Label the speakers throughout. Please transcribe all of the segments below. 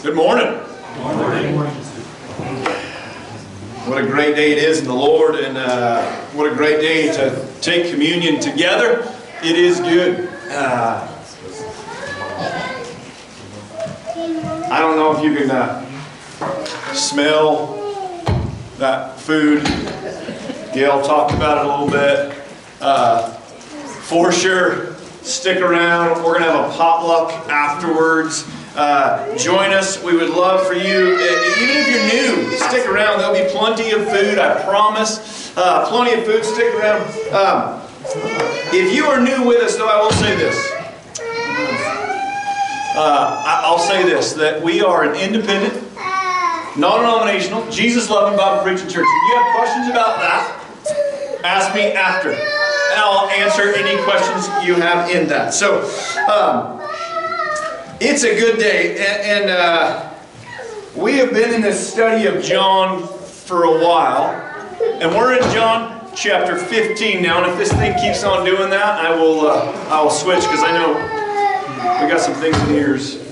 Speaker 1: Good morning. What a great day it is in the Lord, and uh, what a great day to take communion together. It is good. Uh, I don't know if you can uh, smell that food. Gail talked about it a little bit. Uh, for sure, stick around. We're going to have a potluck afterwards. Uh, join us. We would love for you, uh, even if you're new, stick around. There'll be plenty of food, I promise. Uh, plenty of food. Stick around. Um, if you are new with us, though, I will say this. Uh, I'll say this that we are an independent, non denominational, Jesus loving Bible preaching church. If you have questions about that, ask me after. And I'll answer any questions you have in that. So, um, it's a good day. And, and uh, we have been in this study of John for a while. And we're in John chapter 15 now. And if this thing keeps on doing that, I will, uh, I will switch because I know we got some things in ears.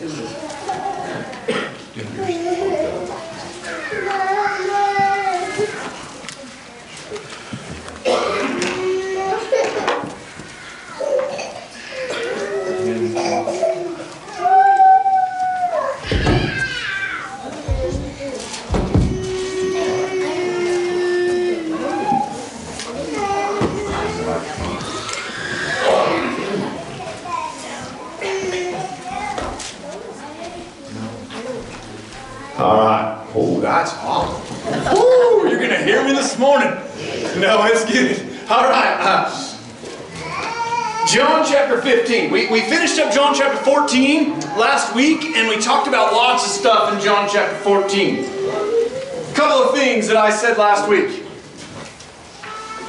Speaker 1: Week, and we talked about lots of stuff in John chapter 14. A couple of things that I said last week.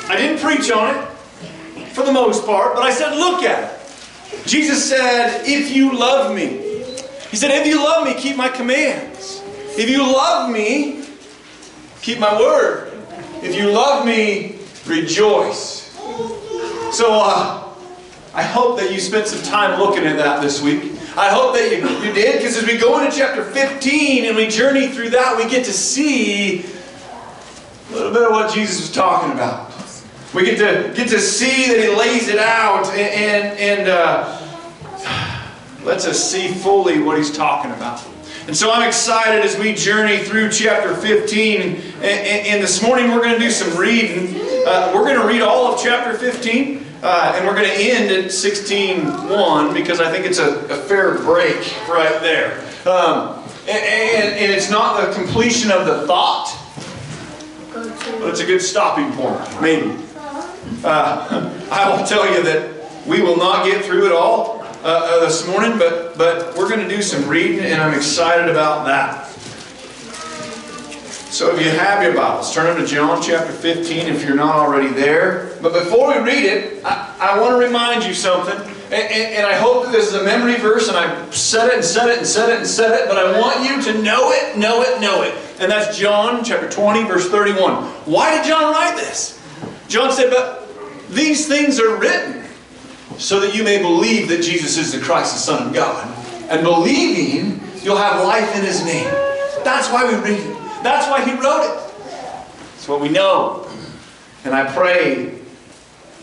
Speaker 1: I didn't preach on it for the most part, but I said, look at it. Jesus said, if you love me, he said, if you love me, keep my commands. If you love me, keep my word. If you love me, rejoice. So uh, I hope that you spent some time looking at that this week. I hope that you, you did, because as we go into chapter 15 and we journey through that, we get to see a little bit of what Jesus was talking about. We get to get to see that he lays it out and and, and uh, lets us see fully what he's talking about. And so I'm excited as we journey through chapter 15. And, and, and this morning we're going to do some reading. Uh, we're going to read all of chapter 15. Uh, and we're going to end at 16.1 because I think it's a, a fair break right there. Um, and, and, and it's not the completion of the thought, but it's a good stopping point, maybe. Uh, I will tell you that we will not get through it all uh, uh, this morning, but, but we're going to do some reading, and I'm excited about that. So if you have your Bibles, turn them to John chapter 15 if you're not already there. But before we read it, I, I want to remind you something. And, and, and I hope that this is a memory verse, and I've said it and said it and said it and said it, but I want you to know it, know it, know it. And that's John chapter 20, verse 31. Why did John write this? John said, But these things are written so that you may believe that Jesus is the Christ, the Son of God. And believing, you'll have life in His name. That's why we read it. That's why He wrote it. It's what we know. And I pray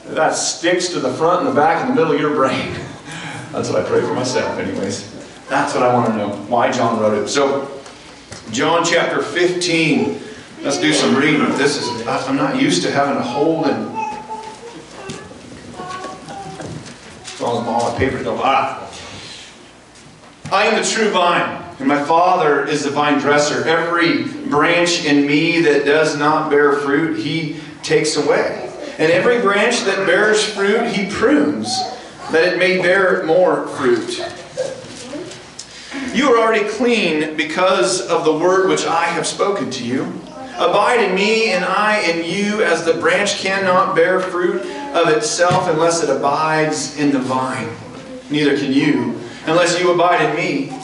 Speaker 1: that, that sticks to the front and the back and the middle of your brain. That's what I pray for myself, anyways. That's what I want to know. Why John wrote it. So, John chapter 15. Let's do some reading. This is, I'm not used to having to hold and all my papers go, ah. I am the true vine, and my Father is the vine dresser. Every branch in me that does not bear fruit, he takes away. And every branch that bears fruit, he prunes, that it may bear more fruit. You are already clean because of the word which I have spoken to you. Abide in me, and I in you, as the branch cannot bear fruit of itself unless it abides in the vine. Neither can you unless you abide in me.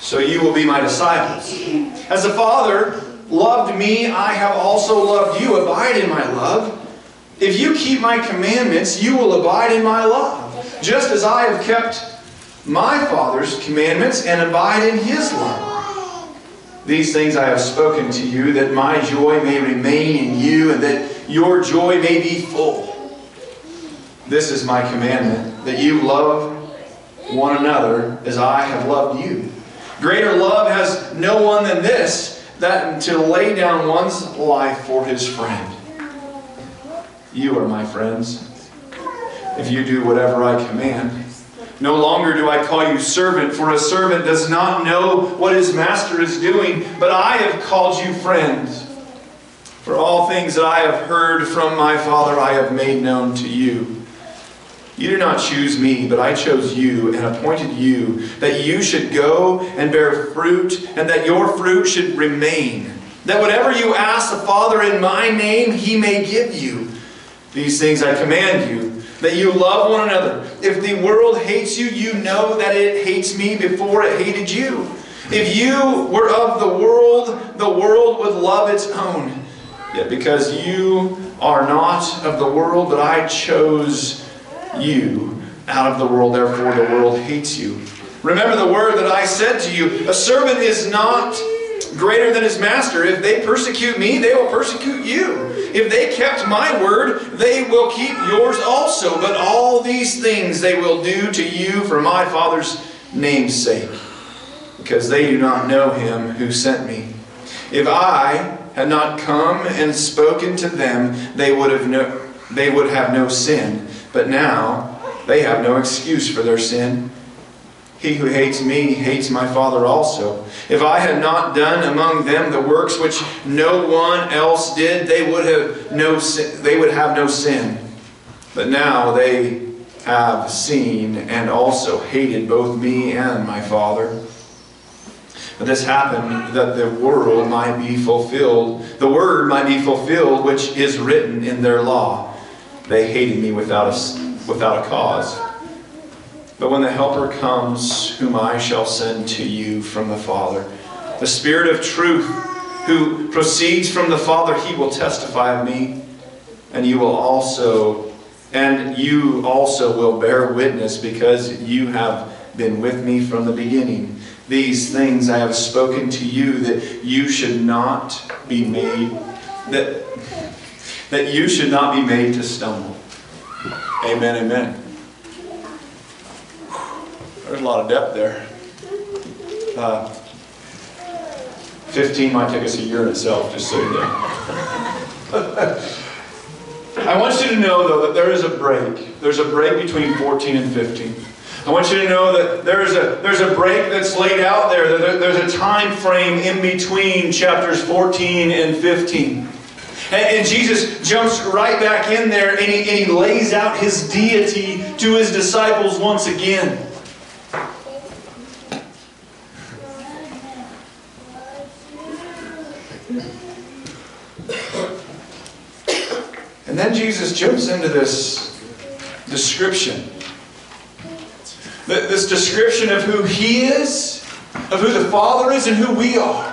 Speaker 1: So you will be my disciples. As the Father loved me, I have also loved you. Abide in my love. If you keep my commandments, you will abide in my love, just as I have kept my Father's commandments and abide in his love. These things I have spoken to you, that my joy may remain in you, and that your joy may be full. This is my commandment, that you love one another as I have loved you. Greater love has no one than this, that to lay down one's life for his friend. You are my friends, if you do whatever I command. No longer do I call you servant, for a servant does not know what his master is doing, but I have called you friends. For all things that I have heard from my Father I have made known to you. You did not choose me, but I chose you and appointed you that you should go and bear fruit, and that your fruit should remain. That whatever you ask the Father in my name, he may give you. These things I command you, that you love one another. If the world hates you, you know that it hates me before it hated you. If you were of the world, the world would love its own. Yet because you are not of the world, but I chose you out of the world, therefore the world hates you. Remember the word that I said to you a servant is not greater than his master. If they persecute me, they will persecute you. If they kept my word, they will keep yours also. But all these things they will do to you for my Father's name's sake, because they do not know him who sent me. If I had not come and spoken to them, they would have no, they would have no sin. But now they have no excuse for their sin. He who hates me hates my Father also. If I had not done among them the works which no one else did, they would have no sin, they would have no sin. But now they have seen and also hated both me and my Father. But this happened that the world might be fulfilled, the word might be fulfilled which is written in their law. They hated me without a, without a cause. But when the Helper comes, whom I shall send to you from the Father, the Spirit of truth, who proceeds from the Father, he will testify of me, and you will also, and you also will bear witness, because you have been with me from the beginning. These things I have spoken to you, that you should not be made that that you should not be made to stumble. Amen. Amen. There's a lot of depth there. Uh, 15 might take us a year in itself, just so you know. I want you to know, though, that there is a break. There's a break between 14 and 15. I want you to know that there's a, there's a break that's laid out there. That there's a time frame in between chapters 14 and 15. And, and Jesus jumps right back in there and he, and he lays out his deity to his disciples once again. And then Jesus jumps into this description. This description of who He is, of who the Father is, and who we are.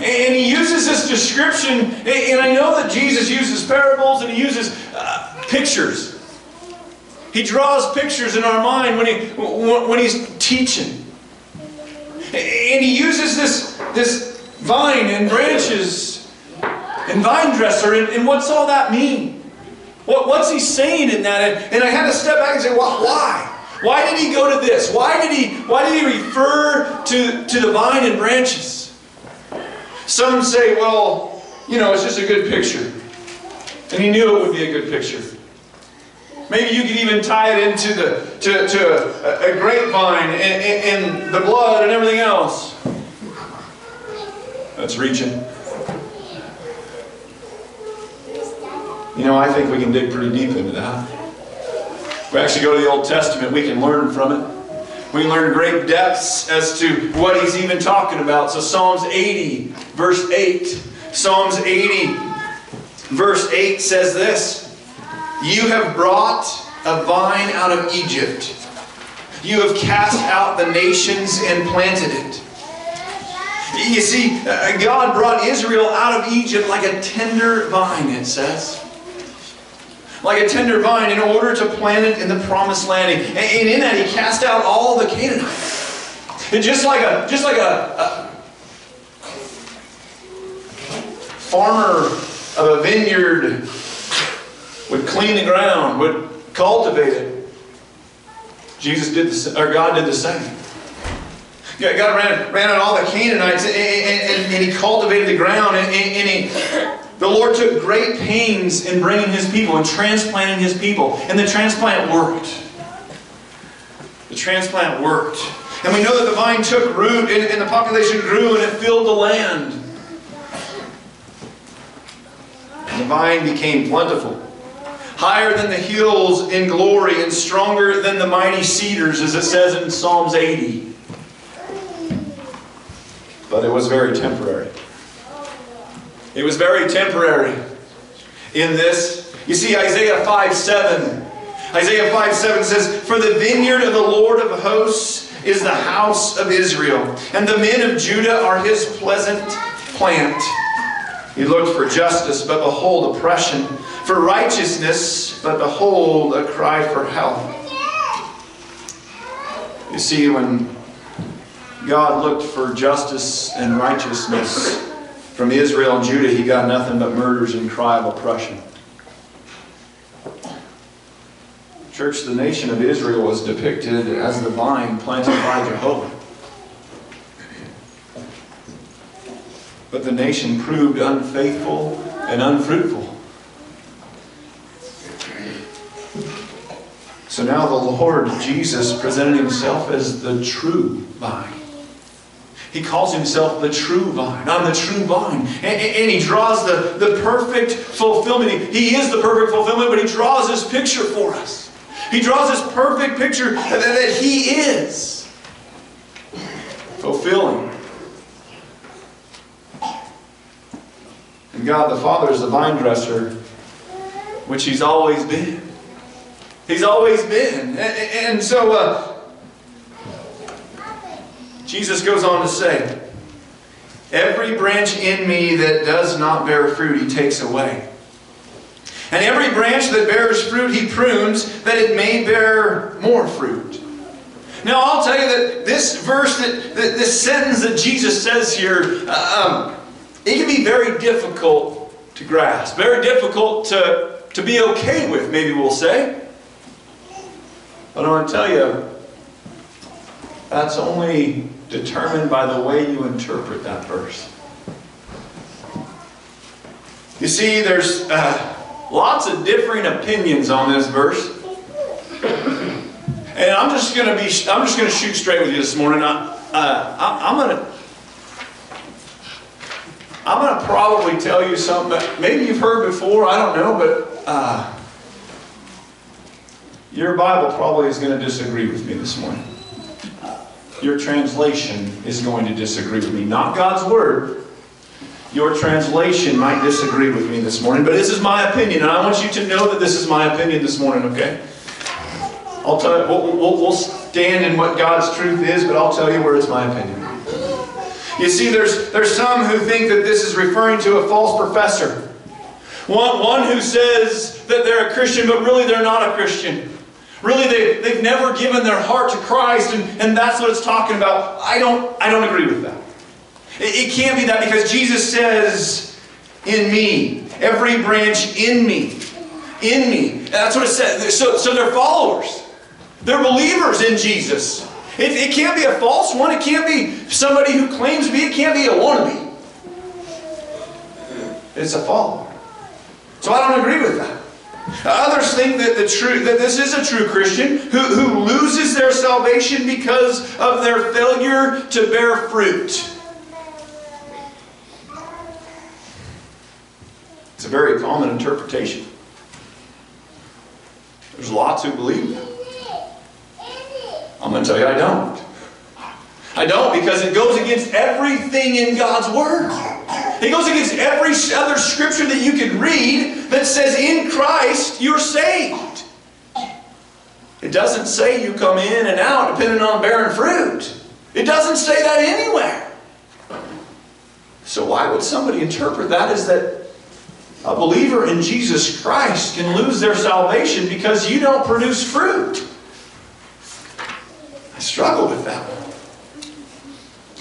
Speaker 1: And He uses this description, and I know that Jesus uses parables and He uses uh, pictures. He draws pictures in our mind when, he, when He's teaching. And He uses this, this vine and branches and vine dresser, and, and what's all that mean? What, what's he saying in that? And, and I had to step back and say, well, why? Why did he go to this? Why did he, why did he refer to, to the vine and branches? Some say, well, you know, it's just a good picture. And he knew it would be a good picture. Maybe you could even tie it into the to, to a, a grapevine and, and, and the blood and everything else. That's reaching. You know, I think we can dig pretty deep into that. We actually go to the Old Testament, we can learn from it. We learn great depths as to what he's even talking about. So, Psalms 80, verse 8. Psalms 80, verse 8 says this You have brought a vine out of Egypt, you have cast out the nations and planted it. You see, uh, God brought Israel out of Egypt like a tender vine, it says like a tender vine in order to plant it in the promised land. And in that he cast out all the Canaanites. And just like a just like a, a farmer of a vineyard would clean the ground, would cultivate it. Jesus did the or God did the same. God ran, ran out all the Canaanites and, and, and, he cultivated the ground and, and he the Lord took great pains in bringing His people and transplanting His people. And the transplant worked. The transplant worked. And we know that the vine took root and, and the population grew and it filled the land. And the vine became plentiful. Higher than the hills in glory and stronger than the mighty cedars, as it says in Psalms 80. But it was very temporary. It was very temporary in this. You see, Isaiah 5 7. Isaiah 5 7 says, For the vineyard of the Lord of hosts is the house of Israel, and the men of Judah are his pleasant plant. He looked for justice, but behold, oppression, for righteousness, but behold, a cry for help. You see, when God looked for justice and righteousness, from Israel and Judah, he got nothing but murders and cry of oppression. Church, the nation of Israel was depicted as the vine planted by Jehovah. But the nation proved unfaithful and unfruitful. So now the Lord Jesus presented himself as the true vine. He calls himself the true vine. I'm the true vine. And, and, he draws the, the perfect fulfillment. He, is the perfect fulfillment, but he draws this picture for us. He draws this perfect picture that, that he is fulfilling. And God the Father is the vine dresser, which he's always been. He's always been. And, and so, uh, Jesus goes on to say, Every branch in me that does not bear fruit, he takes away. And every branch that bears fruit, he prunes, that it may bear more fruit. Now, I'll tell you that this verse, that, that this sentence that Jesus says here, uh, um, it can be very difficult to grasp, very difficult to, to be okay with, maybe we'll say. But I want to tell you, that's only determined by the way you interpret that verse. You see, there's uh, lots of differing opinions on this verse. And I'm just going to be, I'm just going to shoot straight with you this morning. I, uh, I, am going to, I'm going to probably tell you something that maybe you've heard before. I don't know, but uh, your Bible probably is going to disagree with me this morning your translation is going to disagree with me. Not God's Word. Your translation might disagree with me this morning, but this is my opinion, and I want you to know that this is my opinion this morning, okay? I'll tell you, we'll, we'll, we'll stand in what God's truth is, but I'll tell you where it's my opinion. You see, there's, there's some who think that this is referring to a false professor. One, one who says that they're a Christian, but really they're not a Christian. Really, they, they've never given their heart to Christ, and, and that's what it's talking about. I don't, I don't agree with that. It, it can't be that because Jesus says, in me, every branch in me, in me. That's what it says. So, so they're followers. They're believers in Jesus. It, it can't be a false one. It can't be somebody who claims to be. It can't be a wannabe. It's a follower. So I don't agree with that. Others think that the true that this is a true Christian who, who loses their salvation because of their failure to bear fruit. It's a very common interpretation. There's lots who believe that. I'm going to tell you I don't. I don't because it goes against everything in God's Word. It goes against every other scripture that you can read that says in Christ you're saved. It doesn't say you come in and out depending on bearing fruit. It doesn't say that anywhere. So why would somebody interpret that as that a believer in Jesus Christ can lose their salvation because you don't produce fruit? I struggle with that one.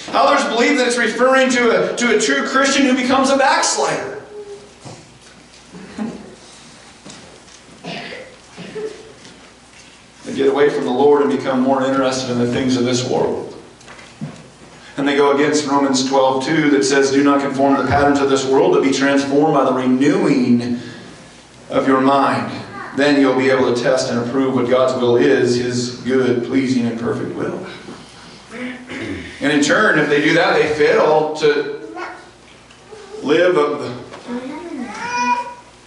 Speaker 1: Others believe that it's referring to a, to a true Christian who becomes a backslider. They get away from the Lord and become more interested in the things of this world. And they go against Romans 12, 2, that says, Do not conform to the patterns of this world, but be transformed by the renewing of your mind. Then you'll be able to test and approve what God's will is, His good, pleasing, and perfect will. And in turn, if they do that, they fail to live of the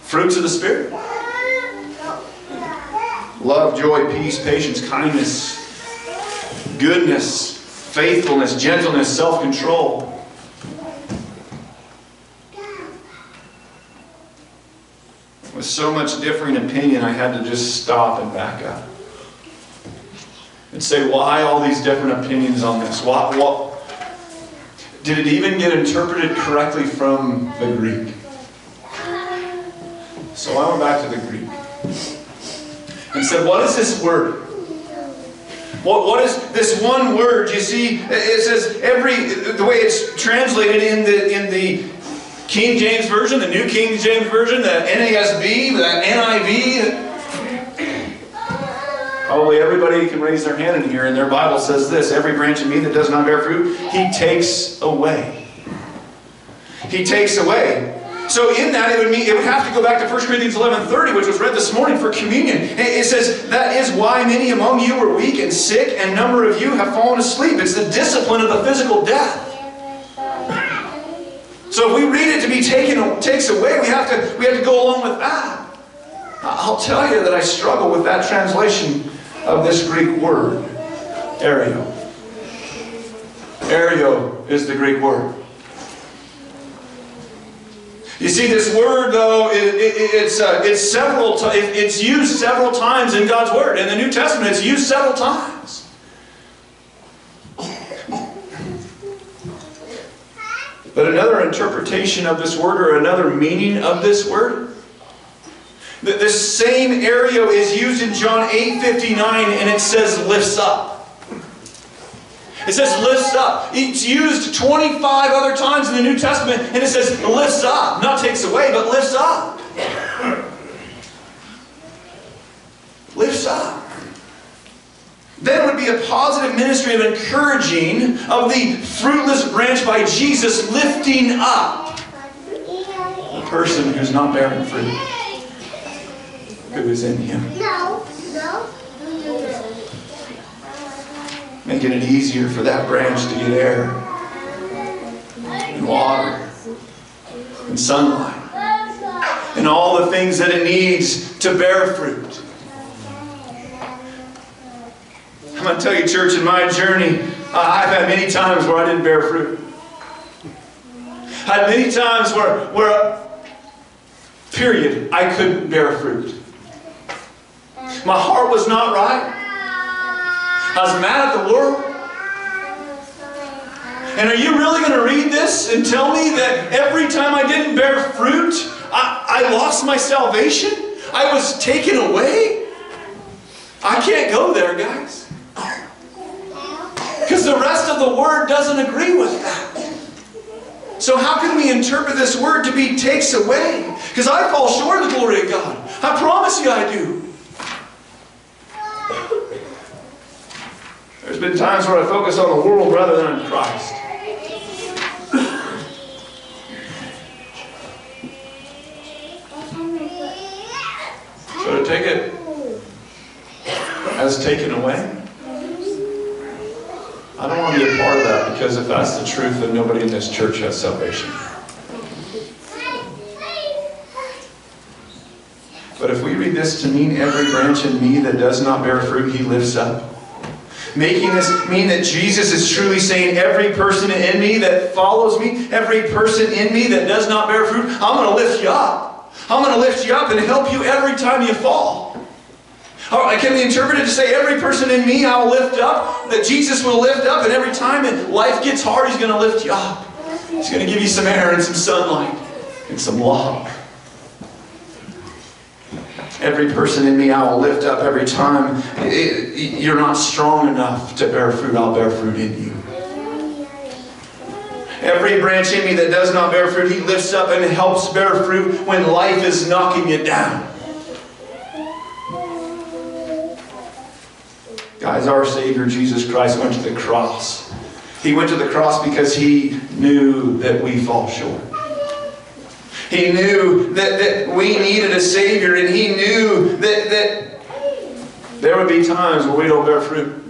Speaker 1: fruits of the Spirit love, joy, peace, patience, kindness, goodness, faithfulness, gentleness, self control. With so much differing opinion, I had to just stop and back up and say, why all these different opinions on this? What, what? Did it even get interpreted correctly from the Greek? So I went back to the Greek and said, What is this word? What, what is this one word? You see, it says every the way it's translated in the in the King James Version, the New King James Version, the NASB, the NIV. Probably everybody can raise their hand in here, and their Bible says this every branch of me that does not bear fruit, he takes away. He takes away. So in that, it would mean it would have to go back to 1 Corinthians 11:30, which was read this morning for communion. It says, "That is why many among you are weak and sick, and number of you have fallen asleep." It's the discipline of the physical death. So if we read it to be taken takes away, we have to we have to go along with that. I'll tell you that I struggle with that translation of this Greek word, ario. Ario is the Greek word. You see, this word, though, it, it, it's, uh, it's, several t- it's used several times in God's Word. In the New Testament, it's used several times. But another interpretation of this word, or another meaning of this word, the, the same ario is used in John 8 59, and it says lifts up. It says lifts up. It's used 25 other times in the New Testament, and it says lifts up. Not takes away, but lifts up. lifts up. Then would be a positive ministry of encouraging of the fruitless branch by Jesus lifting up a person who's not bearing fruit, who is in him. No, no making it easier for that branch to get air and water and sunlight and all the things that it needs to bear fruit. I'm going to tell you, church, in my journey, I've had many times where I didn't bear fruit. I had many times where, where, period, I couldn't bear fruit. My heart was not right. I was mad at the world. And are you really going to read this and tell me that every time I didn't bear fruit, I, I lost my salvation? I was taken away? I can't go there, guys. Because the rest of the word doesn't agree with that. So, how can we interpret this word to be takes away? Because I fall short of the glory of God. I promise you I do. There's been times where I focus on the world rather than on Christ. So to take it as taken away, I don't want to be a part of that because if that's the truth, then nobody in this church has salvation. But if we read this to mean every branch in me that does not bear fruit, he lifts up. Making this mean that Jesus is truly saying, every person in me that follows me, every person in me that does not bear fruit, I'm going to lift you up. I'm going to lift you up and help you every time you fall. Or can we interpret it to say every person in me I'll lift up, that Jesus will lift up, and every time life gets hard, He's going to lift you up. He's going to give you some air and some sunlight and some love. Every person in me I will lift up every time you're not strong enough to bear fruit, I'll bear fruit in you. Every branch in me that does not bear fruit, He lifts up and helps bear fruit when life is knocking you down. Guys, our Savior Jesus Christ went to the cross. He went to the cross because He knew that we fall short. He knew that, that we needed a Savior, and He knew that, that there would be times where we don't bear fruit.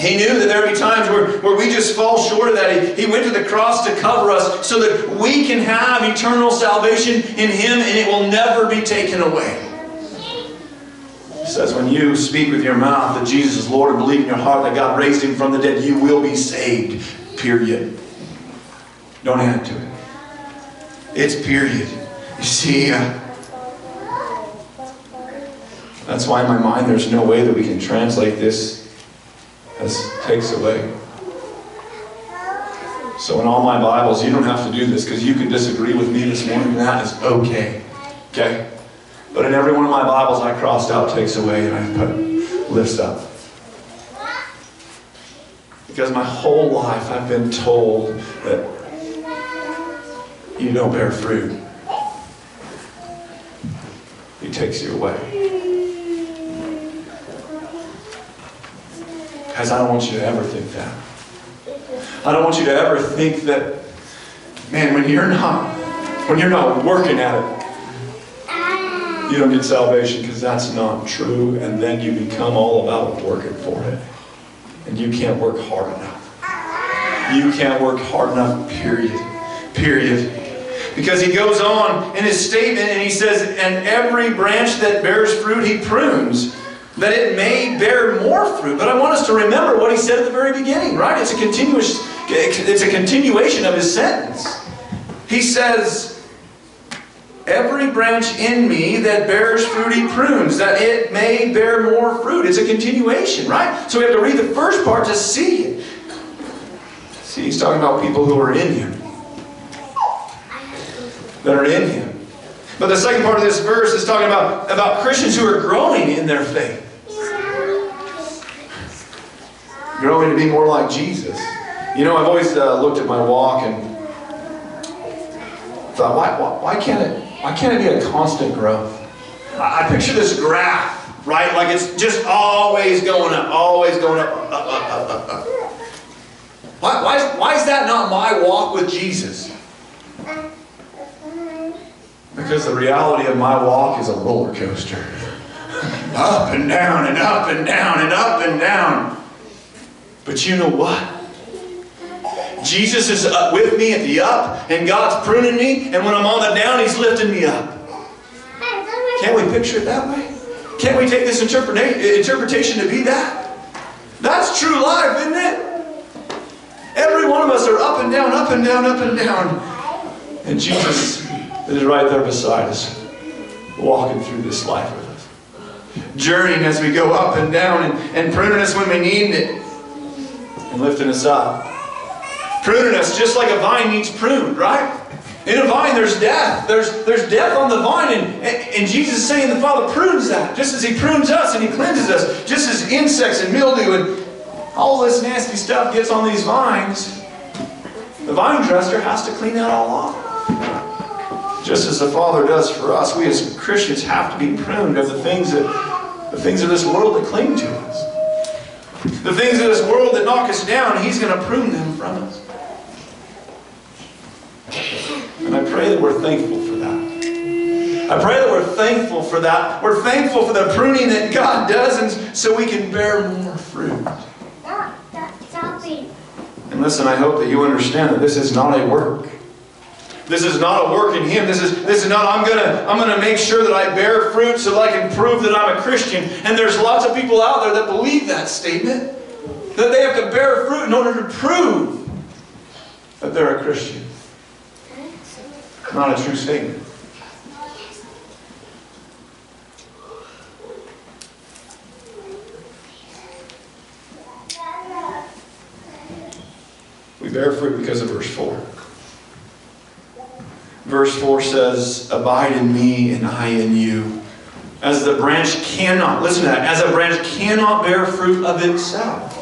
Speaker 1: He knew that there would be times where, where we just fall short of that. He, he went to the cross to cover us so that we can have eternal salvation in Him and it will never be taken away. He says, when you speak with your mouth that Jesus is Lord and believe in your heart that God raised Him from the dead, you will be saved. Period. Don't add to it. It's period. You see, uh, that's why in my mind there's no way that we can translate this as takes away. So in all my Bibles, you don't have to do this because you can disagree with me this morning, and that is okay. Okay? But in every one of my Bibles, I crossed out takes away and I put lifts up. Because my whole life I've been told that you don't bear fruit, He takes you away. Guys, I don't want you to ever think that. I don't want you to ever think that, man, when you're not, when you're not working at it, you don't get salvation because that's not true. And then you become all about working for it. And you can't work hard enough. You can't work hard enough, period. Period. Because he goes on in his statement and he says, And every branch that bears fruit, he prunes, that it may bear more fruit. But I want us to remember what he said at the very beginning, right? It's a continuous, it's a continuation of his sentence. He says, Every branch in me that bears fruit, he prunes, that it may bear more fruit. It's a continuation, right? So we have to read the first part to see it. See, he's talking about people who are in him that are in him. But the second part of this verse is talking about, about Christians who are growing in their faith. Growing to be more like Jesus. You know, I've always uh, looked at my walk and thought, why, why, why, can't it, why can't it be a constant growth? I, I picture this graph, right? Like it's just always going up, always going up, up, up, up, up, up. Why, why, why is that not my walk with Jesus? Because the reality of my walk is a roller coaster. up and down and up and down and up and down. But you know what? Jesus is up with me at the up, and God's pruning me, and when I'm on the down, He's lifting me up. Can't we picture it that way? Can't we take this interpretation to be that? That's true life, isn't it? Every one of us are up and down, up and down, up and down. And Jesus is right there beside us, walking through this life with us. Journeying as we go up and down and, and pruning us when we need it and lifting us up. Pruning us just like a vine needs pruned, right? In a vine, there's death. There's, there's death on the vine. And, and Jesus is saying the Father prunes that. Just as He prunes us and He cleanses us. Just as insects and mildew and all this nasty stuff gets on these vines, the vine dresser has to clean that all off. Just as the Father does for us, we as Christians have to be pruned of the things that the things of this world that cling to us. The things of this world that knock us down, He's going to prune them from us. And I pray that we're thankful for that. I pray that we're thankful for that. We're thankful for the pruning that God does and so we can bear more fruit. And listen, I hope that you understand that this is not a work. This is not a work in Him. This is, this is not, I'm gonna, I'm gonna make sure that I bear fruit so that I can prove that I'm a Christian. And there's lots of people out there that believe that statement. That they have to bear fruit in order to prove that they're a Christian. Not a true statement. We bear fruit because of verse 4. Verse 4 says, Abide in me and I in you. As the branch cannot, listen to that, as a branch cannot bear fruit of itself.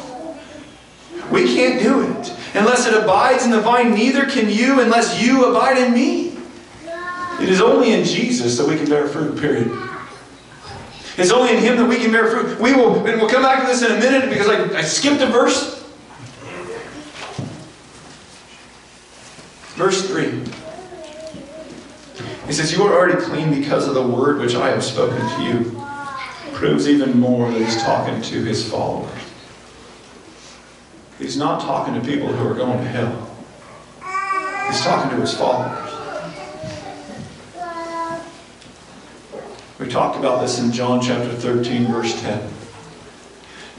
Speaker 1: We can't do it. Unless it abides in the vine, neither can you unless you abide in me. It is only in Jesus that we can bear fruit, period. It's only in Him that we can bear fruit. We will, and we'll come back to this in a minute because I, I skipped a verse. Verse 3. He says, You are already clean because of the word which I have spoken to you. Proves even more that he's talking to his followers. He's not talking to people who are going to hell. He's talking to his followers. We talked about this in John chapter 13, verse 10.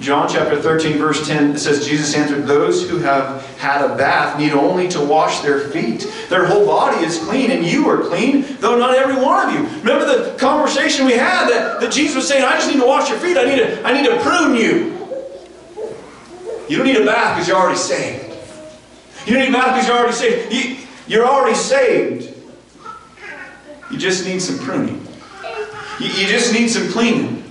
Speaker 1: John chapter 13, verse 10 it says, Jesus answered, Those who have had a bath need only to wash their feet. Their whole body is clean, and you are clean, though not every one of you. Remember the conversation we had that, that Jesus was saying, I just need to wash your feet. I need to, I need to prune you. You don't need a bath because you're already saved. You don't need a bath because you're already saved. You, you're already saved. You just need some pruning. You, you just need some cleaning.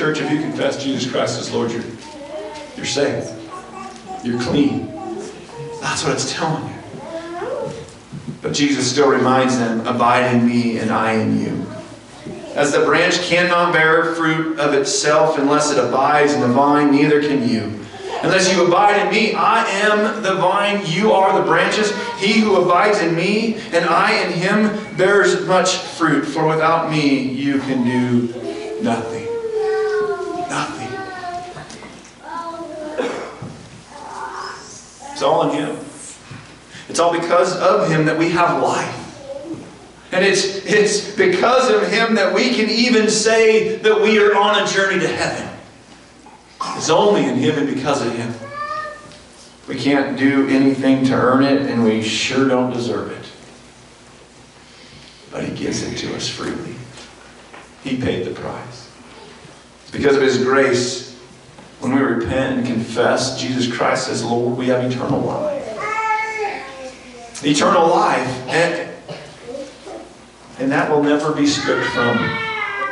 Speaker 1: Church, if you confess Jesus Christ as Lord, you're, you're saved. You're clean. That's what it's telling you. But Jesus still reminds them, Abide in me and I in you. As the branch cannot bear fruit of itself unless it abides in the vine, neither can you. Unless you abide in me, I am the vine, you are the branches. He who abides in me and I in him bears much fruit, for without me you can do nothing. Nothing. It's all in him. It's all because of him that we have life. And it's, it's because of him that we can even say that we are on a journey to heaven. It's only in him and because of him. We can't do anything to earn it, and we sure don't deserve it. But he gives it to us freely. He paid the price. It's because of his grace. When we repent and confess Jesus Christ as Lord, we have eternal life. Eternal life. And and that will never be stripped from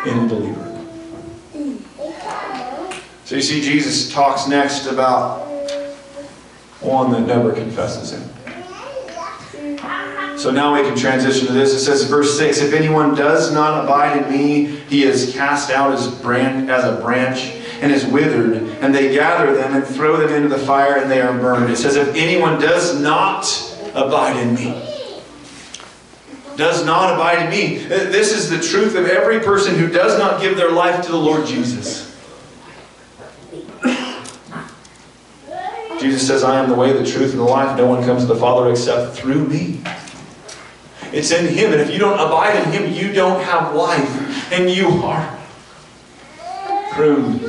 Speaker 1: any believer. So you see, Jesus talks next about one that never confesses him. So now we can transition to this. It says, verse 6 If anyone does not abide in me, he is cast out as, brand, as a branch and is withered, and they gather them and throw them into the fire, and they are burned. It says, If anyone does not abide in me, does not abide in me. This is the truth of every person who does not give their life to the Lord Jesus. Jesus says, I am the way, the truth, and the life. No one comes to the Father except through me. It's in Him, and if you don't abide in Him, you don't have life, and you are pruned.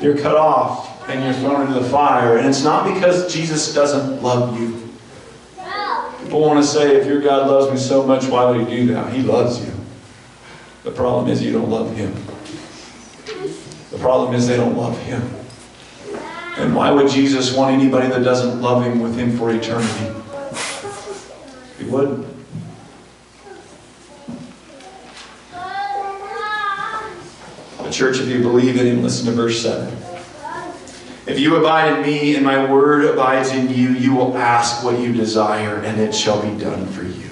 Speaker 1: You're cut off, and you're thrown into the fire. And it's not because Jesus doesn't love you. People want to say, if your God loves me so much, why would He do that? He loves you. The problem is you don't love Him. The problem is they don't love Him. And why would Jesus want anybody that doesn't love Him with Him for eternity? He wouldn't. Church, if you believe in Him, listen to verse 7. If you abide in me and my word abides in you, you will ask what you desire, and it shall be done for you.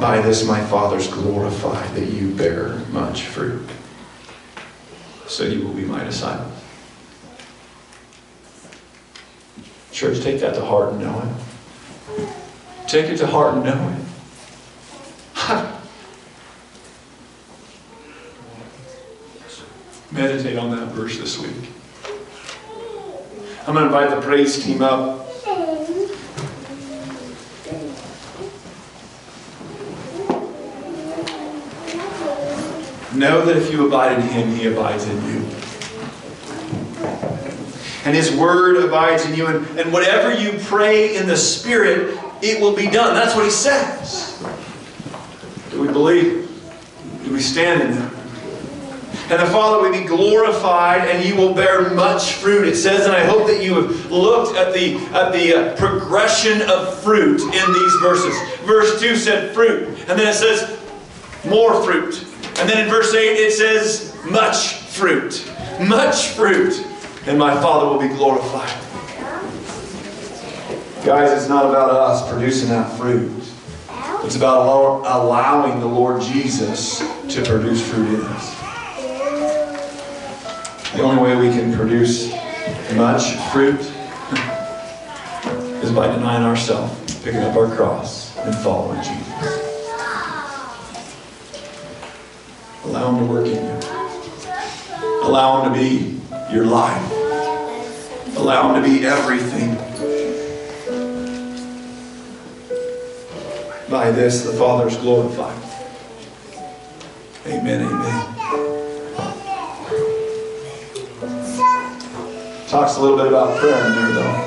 Speaker 1: By this my Father's glorified, that you bear much fruit. So you will be my disciples. Church, take that to heart and know it. Take it to heart and know it. Meditate on that verse this week. I'm going to invite the praise team up. Know that if you abide in Him, He abides in you. And His Word abides in you. And, and whatever you pray in the Spirit, it will be done. That's what He says. Do we believe? Do we stand in that? And the Father will be glorified, and you will bear much fruit. It says, and I hope that you have looked at the at the uh, progression of fruit in these verses. Verse two said fruit, and then it says more fruit, and then in verse eight it says much fruit, much fruit, and my Father will be glorified. Guys, it's not about us producing that fruit. It's about allowing the Lord Jesus to produce fruit in us. The only way we can produce much fruit is by denying ourselves, picking up our cross, and following Jesus. Allow Him to work in you. Allow Him to be your life. Allow Him to be everything. By this, the Father is glorified. Amen, amen. Talks a little bit about prayer in there, though.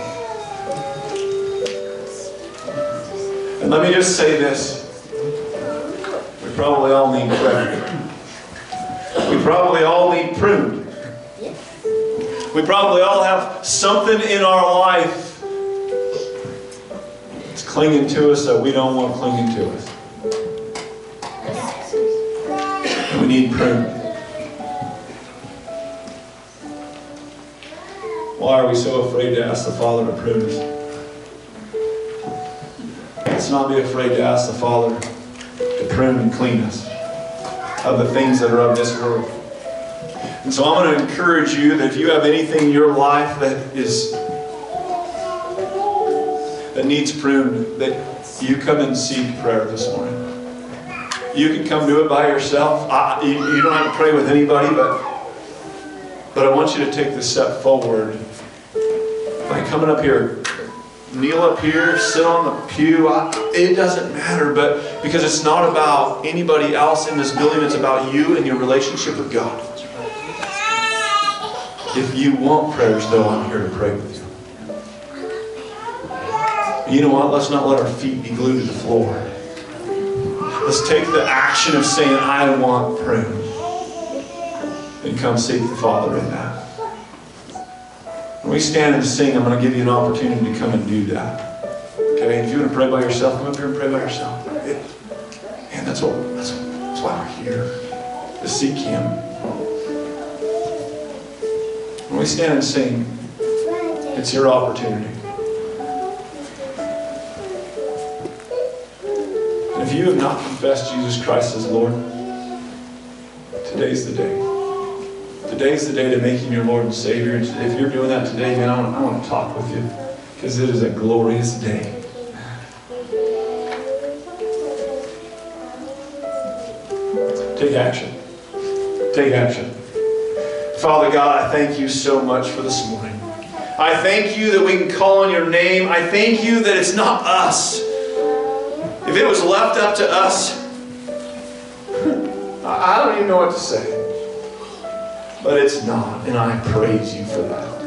Speaker 1: And let me just say this. We probably all need prayer. We probably all need pruned. We probably all have something in our life that's clinging to us that we don't want clinging to us. We need pruned. Why are we so afraid to ask the Father to prune us? Let's not be afraid to ask the Father to prune and clean us of the things that are of this world. And so I'm going to encourage you that if you have anything in your life that is that needs pruned, that you come and seek prayer this morning. You can come do it by yourself. I, you, you don't have to pray with anybody, but but I want you to take the step forward by coming up here. Kneel up here, sit on the pew. I, it doesn't matter, but because it's not about anybody else in this building, it's about you and your relationship with God. If you want prayers, though, I'm here to pray with you. You know what? Let's not let our feet be glued to the floor. Let's take the action of saying, I want prayer and come seek the Father in that. When we stand and sing, I'm going to give you an opportunity to come and do that. Okay? If you want to pray by yourself, come up here and pray by yourself. Man, that's what that's, that's why we're here. To seek Him. When we stand and sing, it's your opportunity. And if you have not confessed Jesus Christ as Lord, today's the day. Today's the day to him your Lord and Savior. And if you're doing that today, man, I want, I want to talk with you because it is a glorious day. Take action. Take action. Father God, I thank you so much for this morning. I thank you that we can call on your name. I thank you that it's not us. If it was left up to us, I don't even know what to say. But it's not, and I praise you for that.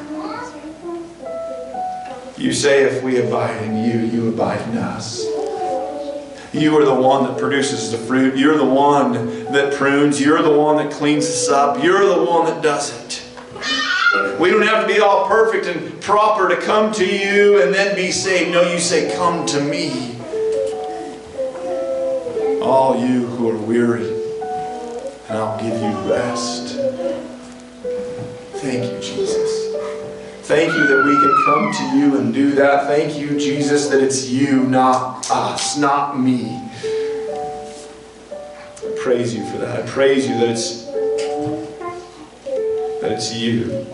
Speaker 1: You say if we abide in you, you abide in us. You are the one that produces the fruit. You're the one that prunes. You're the one that cleans us up. You're the one that does it. We don't have to be all perfect and proper to come to you and then be saved. No, you say, Come to me. All you who are weary, and I'll give you rest. Thank you, Jesus. Thank you that we can come to you and do that. Thank you, Jesus, that it's you, not us, not me. I praise you for that. I praise you that it's that it's you.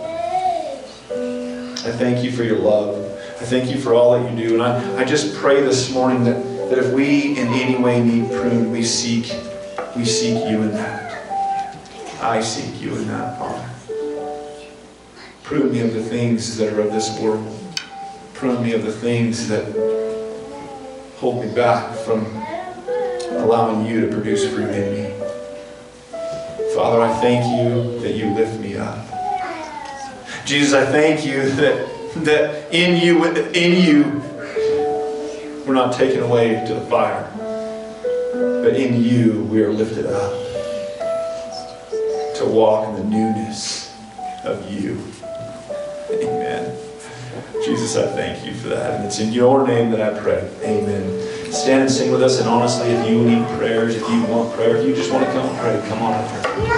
Speaker 1: I thank you for your love. I thank you for all that you do. And I, I just pray this morning that, that if we in any way need pruned, we seek, we seek you in that. I seek you in that, Father. Prune me of the things that are of this world. Prune me of the things that hold me back from allowing you to produce fruit in me. Father, I thank you that you lift me up. Jesus, I thank you that, that in you, in you, we're not taken away to the fire, but in you we are lifted up to walk in the newness of you. Jesus, I thank you for that. And it's in your name that I pray. Amen. Stand and sing with us. And honestly, if you need prayers, if you want prayer, if you just want to come and pray, come on up here.